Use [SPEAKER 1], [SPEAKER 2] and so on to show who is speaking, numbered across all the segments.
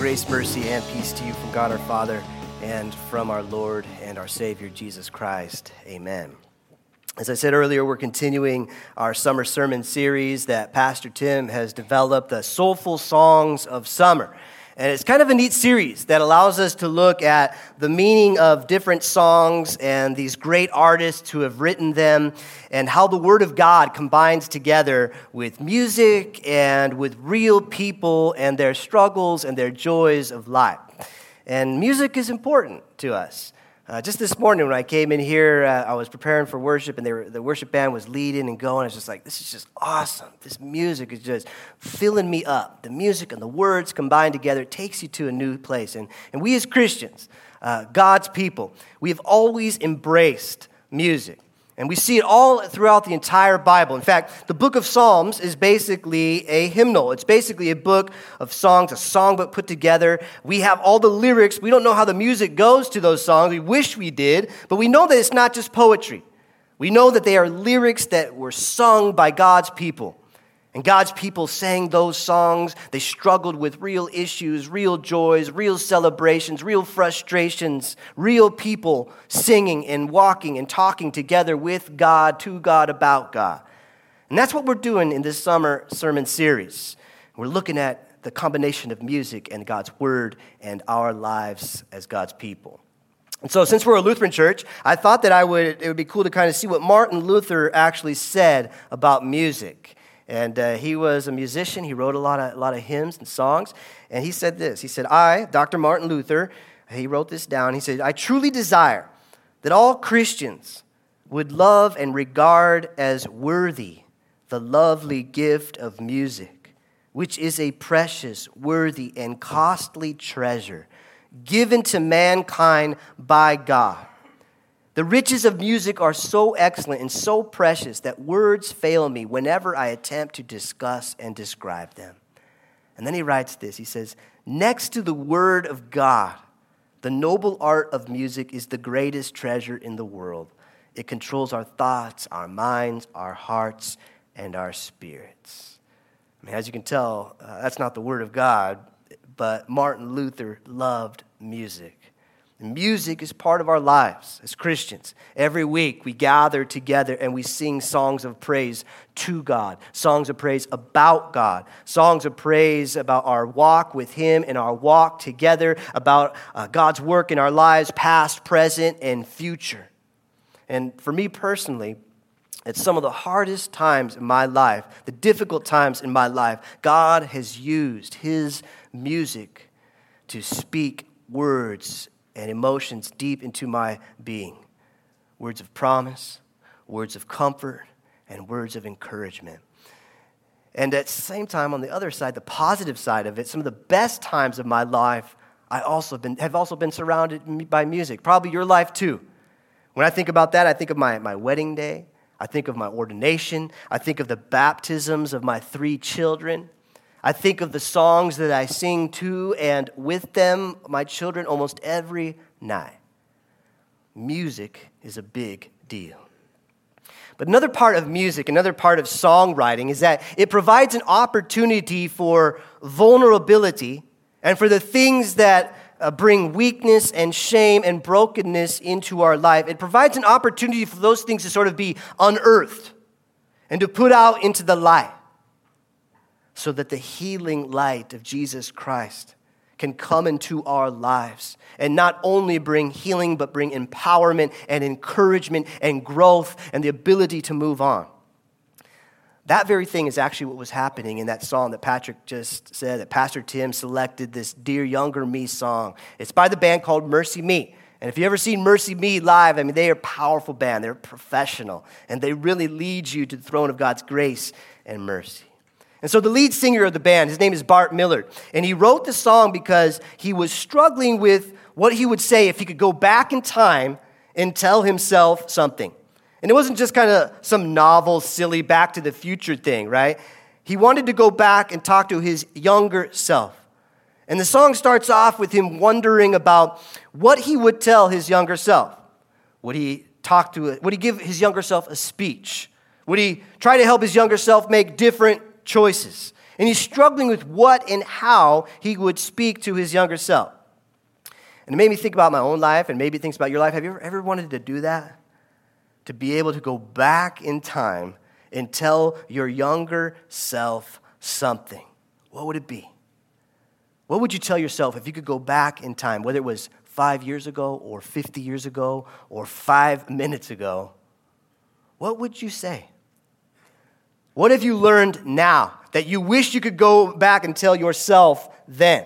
[SPEAKER 1] Grace, mercy, and peace to you from God our Father and from our Lord and our Savior Jesus Christ. Amen. As I said earlier, we're continuing our summer sermon series that Pastor Tim has developed, the Soulful Songs of Summer. And it's kind of a neat series that allows us to look at the meaning of different songs and these great artists who have written them and how the Word of God combines together with music and with real people and their struggles and their joys of life. And music is important to us. Uh, just this morning when I came in here, uh, I was preparing for worship, and were, the worship band was leading and going. I was just like, this is just awesome. This music is just filling me up. The music and the words combined together takes you to a new place. And, and we as Christians, uh, God's people, we have always embraced music. And we see it all throughout the entire Bible. In fact, the book of Psalms is basically a hymnal. It's basically a book of songs, a songbook put together. We have all the lyrics. We don't know how the music goes to those songs. We wish we did, but we know that it's not just poetry. We know that they are lyrics that were sung by God's people. And God's people sang those songs. They struggled with real issues, real joys, real celebrations, real frustrations, real people singing and walking and talking together with God, to God, about God. And that's what we're doing in this summer sermon series. We're looking at the combination of music and God's word and our lives as God's people. And so, since we're a Lutheran church, I thought that I would, it would be cool to kind of see what Martin Luther actually said about music. And uh, he was a musician. He wrote a lot, of, a lot of hymns and songs. And he said this He said, I, Dr. Martin Luther, he wrote this down. He said, I truly desire that all Christians would love and regard as worthy the lovely gift of music, which is a precious, worthy, and costly treasure given to mankind by God the riches of music are so excellent and so precious that words fail me whenever I attempt to discuss and describe them. And then he writes this he says, Next to the Word of God, the noble art of music is the greatest treasure in the world. It controls our thoughts, our minds, our hearts, and our spirits. I mean, as you can tell, uh, that's not the Word of God, but Martin Luther loved music. Music is part of our lives as Christians. Every week we gather together and we sing songs of praise to God, songs of praise about God, songs of praise about our walk with Him and our walk together, about uh, God's work in our lives, past, present, and future. And for me personally, at some of the hardest times in my life, the difficult times in my life, God has used His music to speak words and emotions deep into my being. Words of promise, words of comfort, and words of encouragement. And at the same time, on the other side, the positive side of it, some of the best times of my life, I also been, have also been surrounded by music. Probably your life too. When I think about that, I think of my, my wedding day. I think of my ordination. I think of the baptisms of my three children. I think of the songs that I sing to and with them, my children, almost every night. Music is a big deal. But another part of music, another part of songwriting, is that it provides an opportunity for vulnerability and for the things that uh, bring weakness and shame and brokenness into our life. It provides an opportunity for those things to sort of be unearthed and to put out into the light so that the healing light of Jesus Christ can come into our lives and not only bring healing, but bring empowerment and encouragement and growth and the ability to move on. That very thing is actually what was happening in that song that Patrick just said, that Pastor Tim selected this Dear Younger Me song. It's by the band called MercyMe. And if you ever seen MercyMe live, I mean, they are a powerful band. They're professional, and they really lead you to the throne of God's grace and mercy. And so the lead singer of the band, his name is Bart Millard, and he wrote the song because he was struggling with what he would say if he could go back in time and tell himself something. And it wasn't just kind of some novel, silly back to the future thing, right? He wanted to go back and talk to his younger self. And the song starts off with him wondering about what he would tell his younger self. Would he talk to it? Would he give his younger self a speech? Would he try to help his younger self make different choices. And he's struggling with what and how he would speak to his younger self. And it made me think about my own life and maybe thinks about your life. Have you ever, ever wanted to do that? To be able to go back in time and tell your younger self something. What would it be? What would you tell yourself if you could go back in time, whether it was five years ago or 50 years ago or five minutes ago? What would you say? What have you learned now that you wish you could go back and tell yourself then?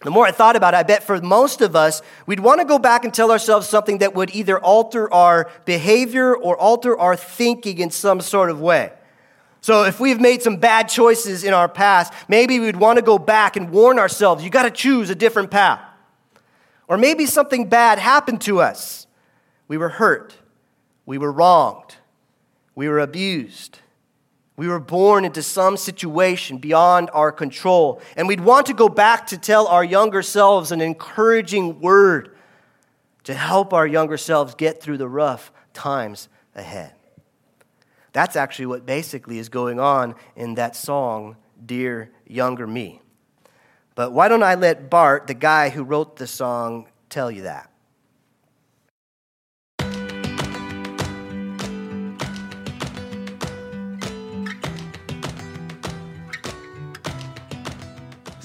[SPEAKER 1] The more I thought about it, I bet for most of us, we'd want to go back and tell ourselves something that would either alter our behavior or alter our thinking in some sort of way. So if we've made some bad choices in our past, maybe we'd want to go back and warn ourselves, you got to choose a different path. Or maybe something bad happened to us. We were hurt. We were wronged. We were abused. We were born into some situation beyond our control. And we'd want to go back to tell our younger selves an encouraging word to help our younger selves get through the rough times ahead. That's actually what basically is going on in that song, Dear Younger Me. But why don't I let Bart, the guy who wrote the song, tell you that?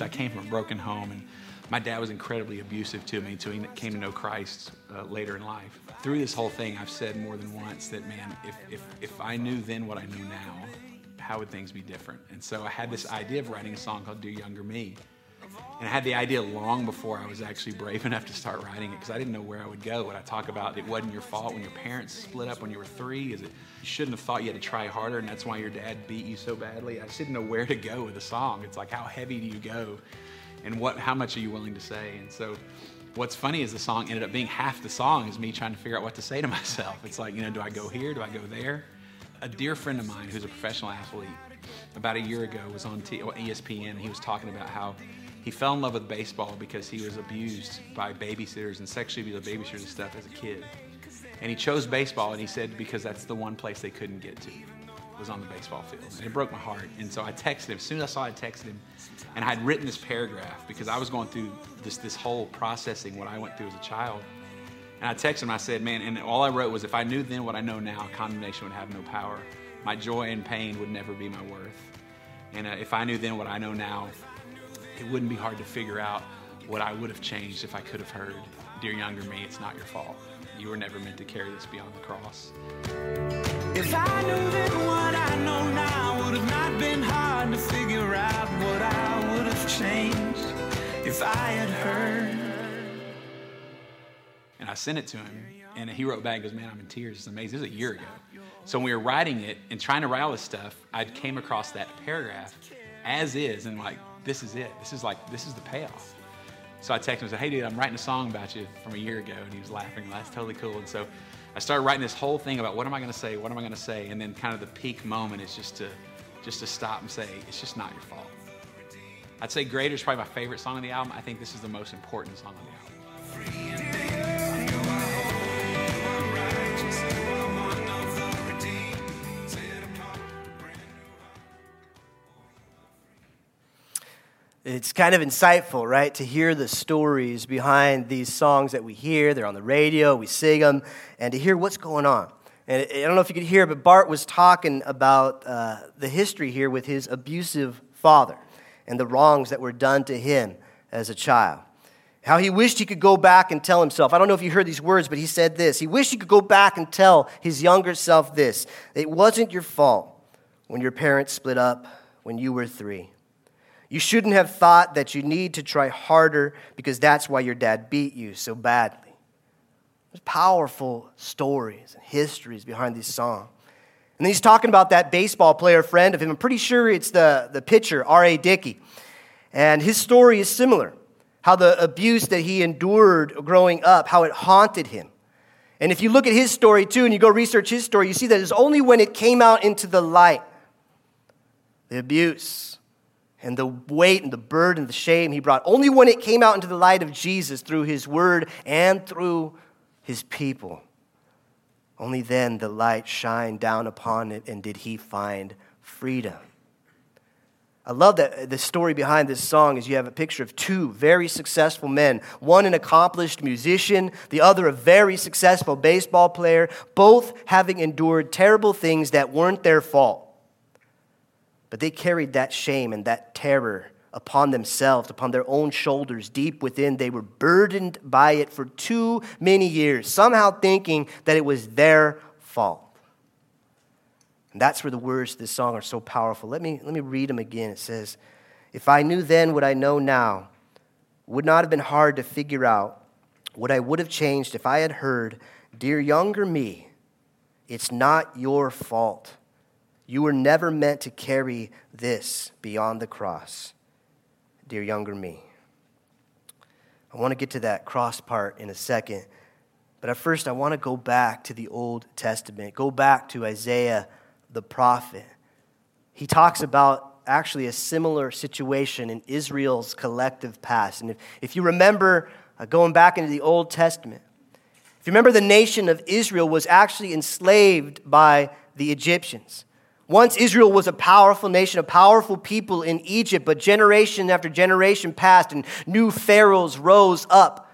[SPEAKER 2] I came from a broken home, and my dad was incredibly abusive to me until he came to know Christ uh, later in life. Through this whole thing, I've said more than once that, man, if, if, if I knew then what I know now, how would things be different? And so I had this idea of writing a song called Dear Younger Me. And I had the idea long before I was actually brave enough to start writing it because I didn't know where I would go. When I talk about it wasn't your fault when your parents split up when you were three, is it you shouldn't have thought you had to try harder and that's why your dad beat you so badly? I just didn't know where to go with the song. It's like how heavy do you go and what how much are you willing to say? And so what's funny is the song ended up being half the song is me trying to figure out what to say to myself. It's like, you know, do I go here? Do I go there? A dear friend of mine who's a professional athlete about a year ago was on ESPN. And he was talking about how he fell in love with baseball because he was abused by babysitters and sexually abused by babysitters and stuff as a kid. And he chose baseball, and he said because that's the one place they couldn't get to was on the baseball field. And it broke my heart. And so I texted him. As soon as I saw it, I texted him. And I had written this paragraph because I was going through this, this whole processing what I went through as a child. And I texted him, I said, man, and all I wrote was, if I knew then what I know now, condemnation would have no power. My joy and pain would never be my worth. And uh, if I knew then what I know now, it wouldn't be hard to figure out what I would have changed if I could have heard, Dear younger me, it's not your fault. You were never meant to carry this beyond the cross. If I knew then what I know now would have not been hard to figure out what I would have changed if I had heard. And I sent it to him, and he wrote back and goes, Man, I'm in tears. It's amazing. This is a year ago. So when we were writing it and trying to write all this stuff, I came across that paragraph as is, and like, this is it. This is like, this is the payoff. So I texted him and said, Hey, dude, I'm writing a song about you from a year ago. And he was laughing. That's totally cool. And so I started writing this whole thing about what am I going to say? What am I going to say? And then kind of the peak moment is just to, just to stop and say, It's just not your fault. I'd say Greater is probably my favorite song on the album. I think this is the most important song on the album.
[SPEAKER 1] It's kind of insightful, right, to hear the stories behind these songs that we hear. They're on the radio, we sing them, and to hear what's going on. And I don't know if you could hear, but Bart was talking about uh, the history here with his abusive father and the wrongs that were done to him as a child. How he wished he could go back and tell himself. I don't know if you heard these words, but he said this. He wished he could go back and tell his younger self this. It wasn't your fault when your parents split up when you were three. You shouldn't have thought that you need to try harder because that's why your dad beat you so badly. There's powerful stories and histories behind this song. And then he's talking about that baseball player friend of him. I'm pretty sure it's the, the pitcher, R.A. Dickey. And his story is similar how the abuse that he endured growing up, how it haunted him. And if you look at his story too, and you go research his story, you see that it's only when it came out into the light, the abuse, and the weight and the burden, the shame he brought. Only when it came out into the light of Jesus through his word and through his people, only then the light shined down upon it and did he find freedom. I love that the story behind this song is you have a picture of two very successful men, one an accomplished musician, the other a very successful baseball player, both having endured terrible things that weren't their fault. But they carried that shame and that terror upon themselves, upon their own shoulders, deep within. They were burdened by it for too many years, somehow thinking that it was their fault. And that's where the words to this song are so powerful. Let me, let me read them again. It says, If I knew then what I know now, would not have been hard to figure out what I would have changed if I had heard, Dear younger me, it's not your fault. You were never meant to carry this beyond the cross. Dear younger me. I want to get to that cross part in a second. But at first, I want to go back to the Old Testament, go back to Isaiah the prophet. He talks about actually a similar situation in Israel's collective past. And if, if you remember uh, going back into the Old Testament, if you remember, the nation of Israel was actually enslaved by the Egyptians. Once Israel was a powerful nation, a powerful people in Egypt, but generation after generation passed and new pharaohs rose up.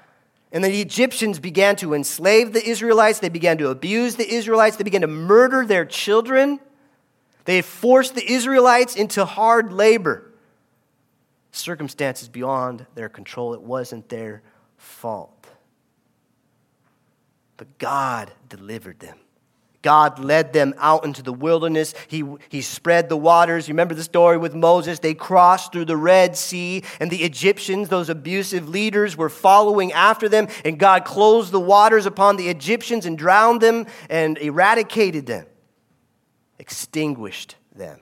[SPEAKER 1] And the Egyptians began to enslave the Israelites. They began to abuse the Israelites. They began to murder their children. They forced the Israelites into hard labor. Circumstances beyond their control. It wasn't their fault. But God delivered them. God led them out into the wilderness. He, he spread the waters. You remember the story with Moses? They crossed through the Red Sea, and the Egyptians, those abusive leaders, were following after them. And God closed the waters upon the Egyptians and drowned them and eradicated them, extinguished them.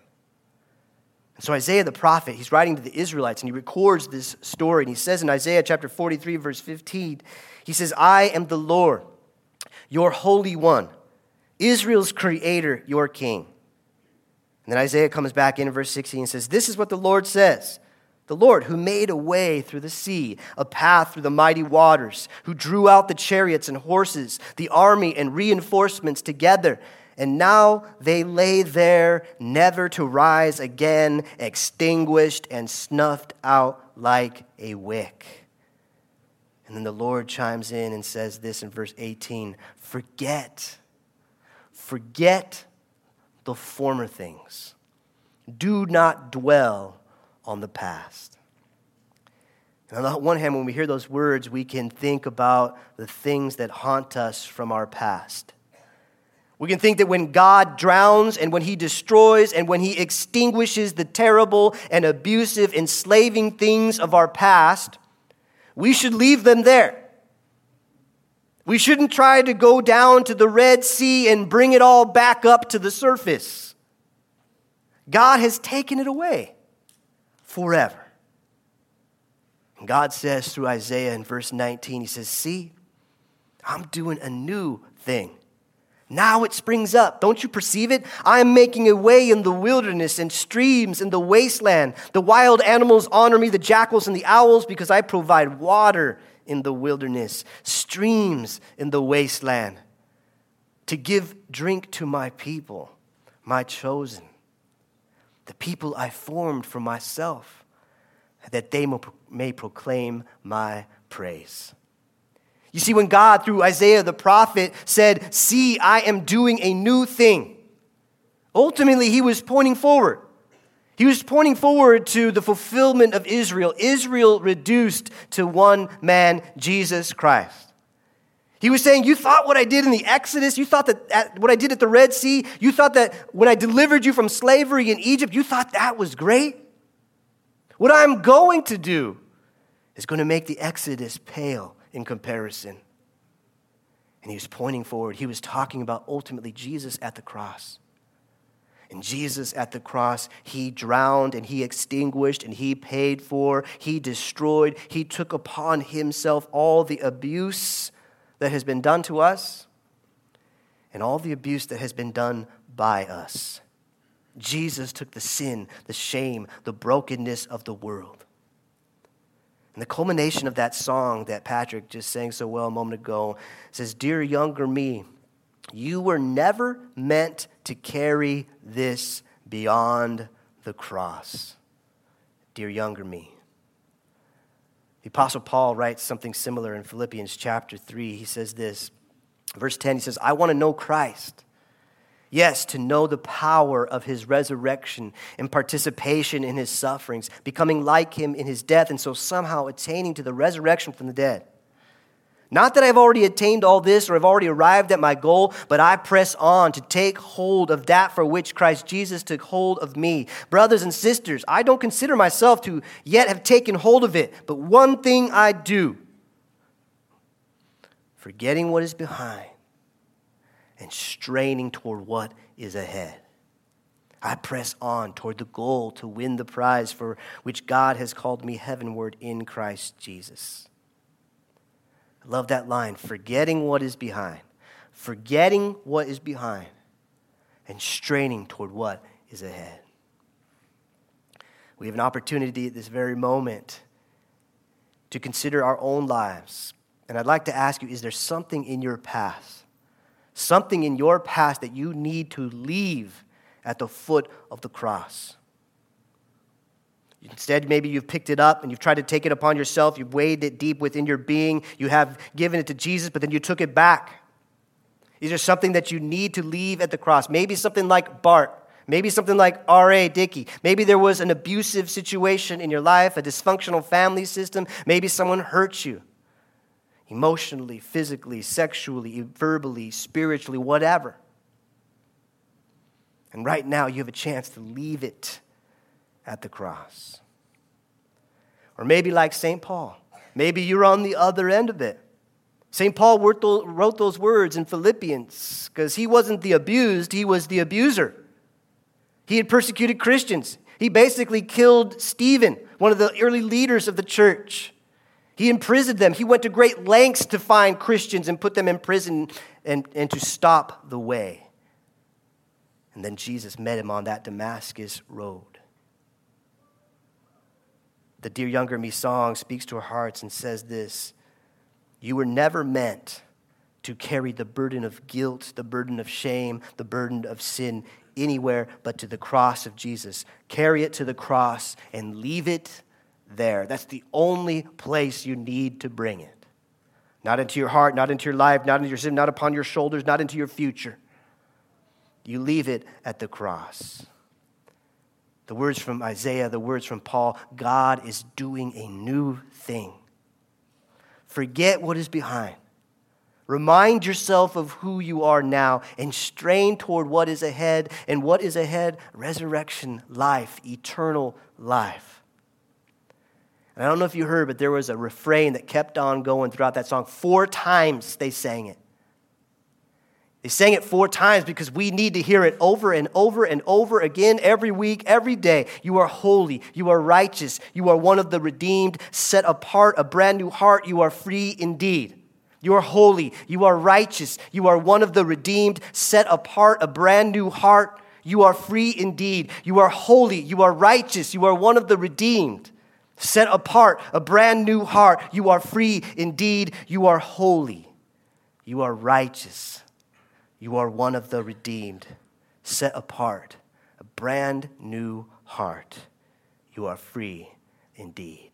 [SPEAKER 1] And so Isaiah the prophet, he's writing to the Israelites, and he records this story. And he says in Isaiah chapter 43, verse 15, he says, I am the Lord, your Holy One Israel's creator, your king. And then Isaiah comes back in verse 16 and says, This is what the Lord says. The Lord, who made a way through the sea, a path through the mighty waters, who drew out the chariots and horses, the army and reinforcements together. And now they lay there, never to rise again, extinguished and snuffed out like a wick. And then the Lord chimes in and says this in verse 18 Forget Forget the former things. Do not dwell on the past. And on the one hand, when we hear those words, we can think about the things that haunt us from our past. We can think that when God drowns and when He destroys and when He extinguishes the terrible and abusive, enslaving things of our past, we should leave them there. We shouldn't try to go down to the Red Sea and bring it all back up to the surface. God has taken it away forever. And God says through Isaiah in verse 19, He says, See, I'm doing a new thing. Now it springs up. Don't you perceive it? I am making a way in the wilderness and streams in the wasteland. The wild animals honor me, the jackals and the owls, because I provide water in the wilderness, streams in the wasteland, to give drink to my people, my chosen, the people I formed for myself, that they may proclaim my praise. You see, when God, through Isaiah the prophet, said, See, I am doing a new thing, ultimately, he was pointing forward. He was pointing forward to the fulfillment of Israel, Israel reduced to one man, Jesus Christ. He was saying, You thought what I did in the Exodus, you thought that what I did at the Red Sea, you thought that when I delivered you from slavery in Egypt, you thought that was great? What I'm going to do is going to make the Exodus pale in comparison. And he was pointing forward. He was talking about ultimately Jesus at the cross. And Jesus at the cross, he drowned and he extinguished and he paid for, he destroyed, he took upon himself all the abuse that has been done to us and all the abuse that has been done by us. Jesus took the sin, the shame, the brokenness of the world. And the culmination of that song that Patrick just sang so well a moment ago says, Dear younger me, you were never meant to carry this beyond the cross. dear younger me. The Apostle Paul writes something similar in Philippians chapter 3. He says this, verse 10, he says, I want to know Christ. Yes, to know the power of his resurrection and participation in his sufferings, becoming like him in his death, and so somehow attaining to the resurrection from the dead. Not that I've already attained all this or have already arrived at my goal, but I press on to take hold of that for which Christ Jesus took hold of me. Brothers and sisters, I don't consider myself to yet have taken hold of it, but one thing I do forgetting what is behind and straining toward what is ahead. I press on toward the goal to win the prize for which God has called me heavenward in Christ Jesus. I love that line forgetting what is behind, forgetting what is behind, and straining toward what is ahead. We have an opportunity at this very moment to consider our own lives. And I'd like to ask you is there something in your past, something in your past that you need to leave at the foot of the cross? Instead, maybe you've picked it up and you've tried to take it upon yourself. You've weighed it deep within your being. You have given it to Jesus, but then you took it back. Is there something that you need to leave at the cross? Maybe something like Bart. Maybe something like R.A. Dickey. Maybe there was an abusive situation in your life, a dysfunctional family system. Maybe someone hurt you emotionally, physically, sexually, verbally, spiritually, whatever. And right now, you have a chance to leave it at the cross. Or maybe like St. Paul, maybe you're on the other end of it. St. Paul wrote those words in Philippians because he wasn't the abused, he was the abuser. He had persecuted Christians. He basically killed Stephen, one of the early leaders of the church. He imprisoned them. He went to great lengths to find Christians and put them in prison and, and to stop the way. And then Jesus met him on that Damascus road the Dear Younger Me song speaks to our hearts and says this You were never meant to carry the burden of guilt, the burden of shame, the burden of sin anywhere but to the cross of Jesus. Carry it to the cross and leave it there. That's the only place you need to bring it. Not into your heart, not into your life, not into your sin, not upon your shoulders, not into your future. You leave it at the cross. The words from Isaiah, the words from Paul God is doing a new thing. Forget what is behind. Remind yourself of who you are now and strain toward what is ahead. And what is ahead? Resurrection, life, eternal life. And I don't know if you heard, but there was a refrain that kept on going throughout that song. Four times they sang it. They sang it four times because we need to hear it over and over and over again every week, every day. You are holy. You are righteous. You are one of the redeemed, set apart, a brand new heart. You are free indeed. You are holy. You are righteous. You are one of the redeemed, set apart, a brand new heart. You are free indeed. You are holy. You are righteous. You are one of the redeemed, set apart, a brand new heart. You are free indeed. You are holy. You are righteous. You are one of the redeemed, set apart, a brand new heart. You are free indeed.